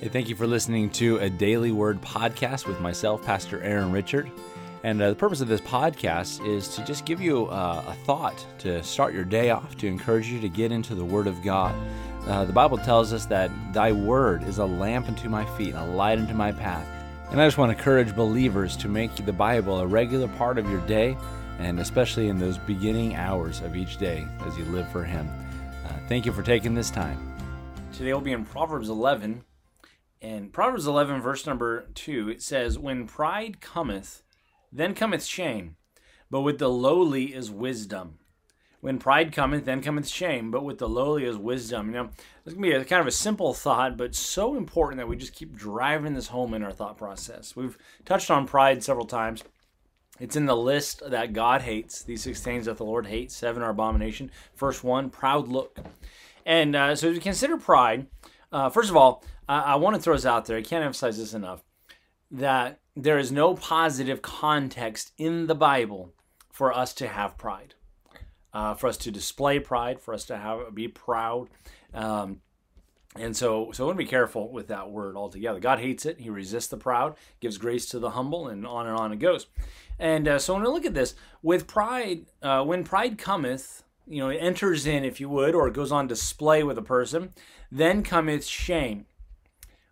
Hey, thank you for listening to a Daily Word podcast with myself, Pastor Aaron Richard. And uh, the purpose of this podcast is to just give you uh, a thought to start your day off, to encourage you to get into the Word of God. Uh, the Bible tells us that Thy Word is a lamp unto my feet, and a light unto my path. And I just want to encourage believers to make the Bible a regular part of your day, and especially in those beginning hours of each day as you live for Him. Uh, thank you for taking this time. Today we'll be in Proverbs 11. And Proverbs 11, verse number 2, it says, When pride cometh, then cometh shame, but with the lowly is wisdom. When pride cometh, then cometh shame, but with the lowly is wisdom. You know, this can be a kind of a simple thought, but so important that we just keep driving this home in our thought process. We've touched on pride several times. It's in the list that God hates. These six things that the Lord hates. Seven are abomination. First one, proud look. And uh, so, we consider pride, uh, first of all, I, I want to throw this out there. I can't emphasize this enough that there is no positive context in the Bible for us to have pride, uh, for us to display pride, for us to have be proud. Um, and so, so I want to be careful with that word altogether. God hates it. He resists the proud, gives grace to the humble, and on and on it goes. And uh, so, when we look at this, with pride, uh, when pride cometh, you know, it enters in, if you would, or it goes on display with a person, then cometh shame.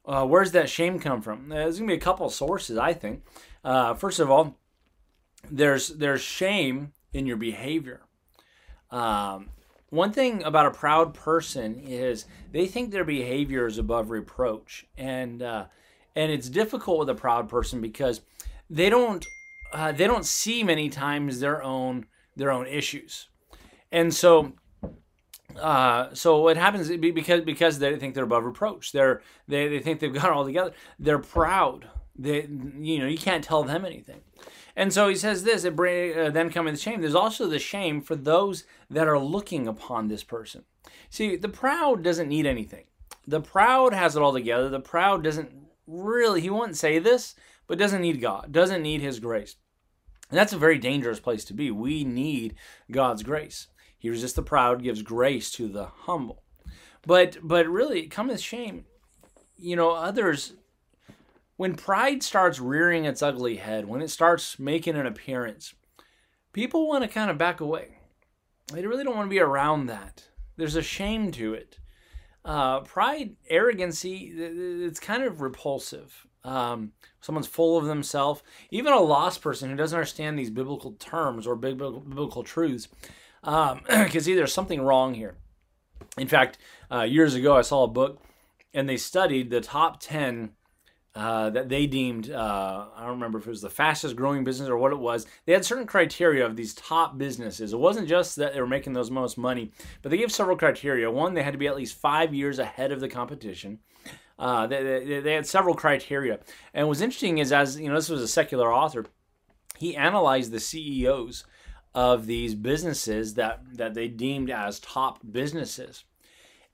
Uh, where's that shame come from? Uh, there's gonna be a couple sources, I think. Uh, first of all, there's there's shame in your behavior. Um, one thing about a proud person is they think their behavior is above reproach, and uh, and it's difficult with a proud person because they don't uh, they don't see many times their own their own issues, and so uh, so what happens because because they think they're above reproach. They're they, they think they've got it all together. They're proud. They you know you can't tell them anything. And so he says this: it bring, uh, then coming the shame. There's also the shame for those that are looking upon this person. See, the proud doesn't need anything. The proud has it all together. The proud doesn't really. He wouldn't say this, but doesn't need God. Doesn't need His grace. And that's a very dangerous place to be. We need God's grace. He resists the proud, gives grace to the humble. But but really, it cometh shame. You know, others when pride starts rearing its ugly head, when it starts making an appearance, people want to kind of back away. They really don't want to be around that. There's a shame to it. Uh, pride, arrogancy, it's kind of repulsive. Um, someone's full of themselves. Even a lost person who doesn't understand these biblical terms or biblical, biblical truths um, can see there's something wrong here. In fact, uh, years ago, I saw a book and they studied the top 10 uh, that they deemed, uh, I don't remember if it was the fastest growing business or what it was. They had certain criteria of these top businesses. It wasn't just that they were making those most money, but they gave several criteria. One, they had to be at least five years ahead of the competition. Uh, they, they, they had several criteria. And what's interesting is, as you know, this was a secular author, he analyzed the CEOs of these businesses that that they deemed as top businesses.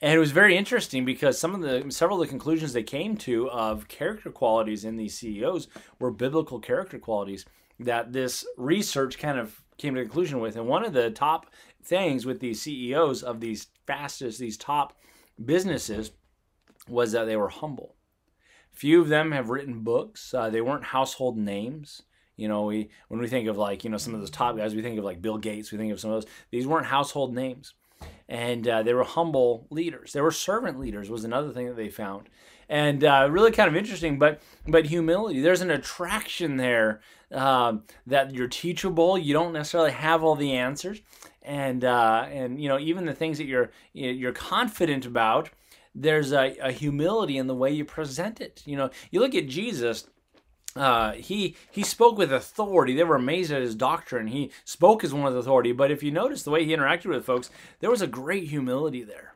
And it was very interesting because some of the several of the conclusions they came to of character qualities in these CEOs were biblical character qualities that this research kind of came to a conclusion with. And one of the top things with these CEOs of these fastest, these top businesses was that they were humble. Few of them have written books. Uh, they weren't household names. You know, we when we think of like you know some of those top guys, we think of like Bill Gates. We think of some of those. These weren't household names, and uh, they were humble leaders. They were servant leaders. Was another thing that they found, and uh, really kind of interesting. But but humility. There's an attraction there uh, that you're teachable. You don't necessarily have all the answers, and uh, and you know even the things that you're you're confident about. There's a, a humility in the way you present it. You know, you look at Jesus uh, he he spoke with authority. They were amazed at his doctrine. He spoke as one with authority. But if you notice the way he interacted with folks, there was a great humility there.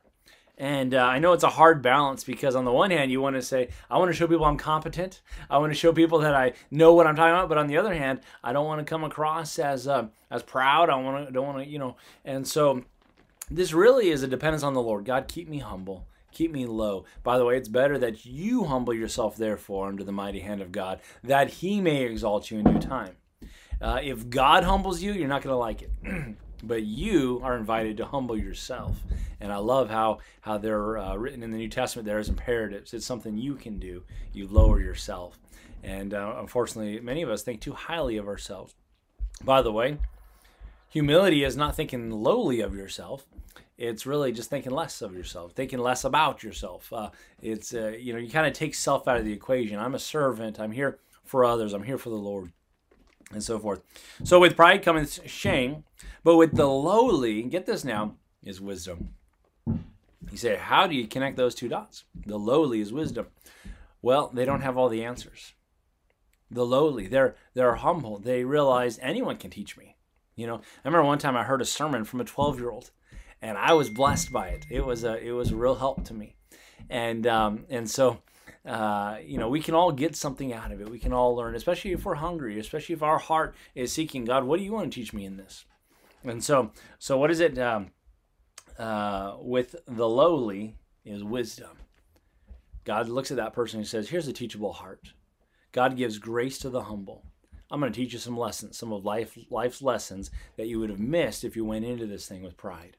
And uh, I know it's a hard balance because on the one hand, you want to say, I want to show people I'm competent. I want to show people that I know what I'm talking about. But on the other hand, I don't want to come across as uh, as proud. I want to don't want to you know. And so this really is a dependence on the Lord. God, keep me humble keep me low. By the way, it's better that you humble yourself, therefore, under the mighty hand of God, that he may exalt you in due time. Uh, if God humbles you, you're not going to like it. but you are invited to humble yourself. And I love how how they're uh, written in the New Testament there as imperatives. It's something you can do. You lower yourself. And uh, unfortunately, many of us think too highly of ourselves. By the way, humility is not thinking lowly of yourself. It's really just thinking less of yourself, thinking less about yourself. Uh, it's uh, you know you kind of take self out of the equation. I'm a servant. I'm here for others. I'm here for the Lord and so forth. So with pride comes shame, but with the lowly, get this now, is wisdom. You say, how do you connect those two dots? The lowly is wisdom. Well, they don't have all the answers. The lowly, they're they're humble. They realize anyone can teach me. You know, I remember one time I heard a sermon from a 12 year old, and I was blessed by it. It was a it was a real help to me, and um, and so uh, you know, we can all get something out of it. We can all learn, especially if we're hungry, especially if our heart is seeking God. What do you want to teach me in this? And so, so what is it um, uh, with the lowly is wisdom. God looks at that person and says, "Here's a teachable heart." God gives grace to the humble. I'm going to teach you some lessons, some of life life's lessons that you would have missed if you went into this thing with pride.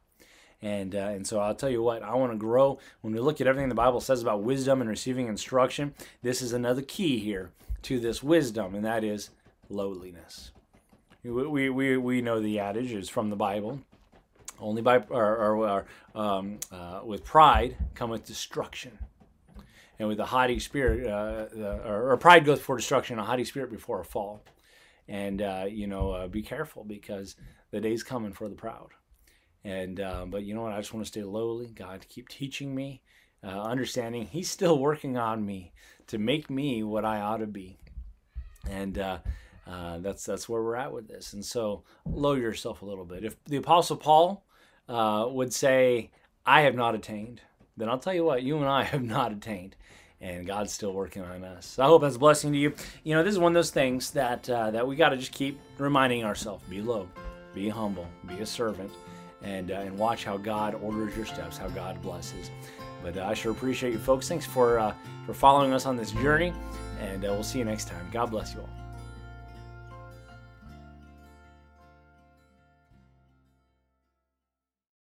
And, uh, and so I'll tell you what, I want to grow. When we look at everything the Bible says about wisdom and receiving instruction, this is another key here to this wisdom, and that is lowliness. We, we, we know the adage is from the Bible. Only by or, or, or um, uh, with pride cometh destruction, and with a haughty spirit, uh, or, or, pride goes before destruction, a haughty spirit before a fall. And uh, you know, uh, be careful because the day's coming for the proud. And uh, but you know what? I just want to stay lowly. God, keep teaching me, uh, understanding He's still working on me to make me what I ought to be. And uh, uh, that's that's where we're at with this. And so lower yourself a little bit. If the Apostle Paul would say, "I have not attained," then I'll tell you what, you and I have not attained and God's still working on us. I hope that's a blessing to you. You know, this is one of those things that uh, that we got to just keep reminding ourselves: be low, be humble, be a servant, and, uh, and watch how God orders your steps, how God blesses. But uh, I sure appreciate you folks. Thanks for, uh, for following us on this journey, and uh, we'll see you next time. God bless you all.